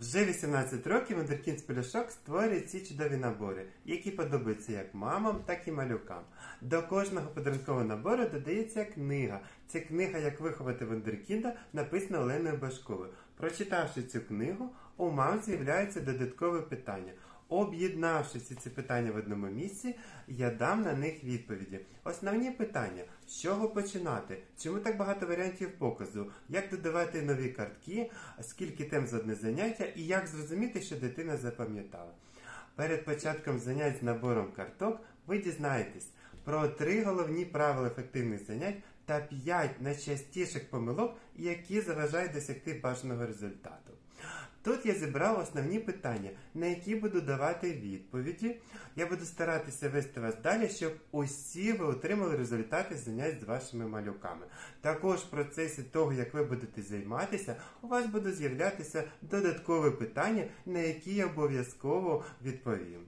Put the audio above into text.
Вже 18 років Вундеркінд з Пелюшок створює ці чудові набори, які подобаються як мамам, так і малюкам. До кожного подарункового набору додається книга. Це книга Як виховати Вундеркінда написана Оленою Башковою. Прочитавши цю книгу, у мам з'являються додаткове питання. Об'єднавши всі ці питання в одному місці, я дам на них відповіді. Основні питання: з чого починати? Чому так багато варіантів показу? Як додавати нові картки, скільки тем з одне заняття, і як зрозуміти, що дитина запам'ятала. Перед початком занять з набором карток ви дізнаєтесь про три головні правила ефективних занять та п'ять найчастіших помилок, які заважають досягти бажаного результату. Тут я зібрав основні питання, на які буду давати відповіді. Я буду старатися вести вас далі, щоб усі ви отримали результати занять з вашими малюками. Також в процесі того, як ви будете займатися, у вас будуть з'являтися додаткові питання, на які я обов'язково відповім.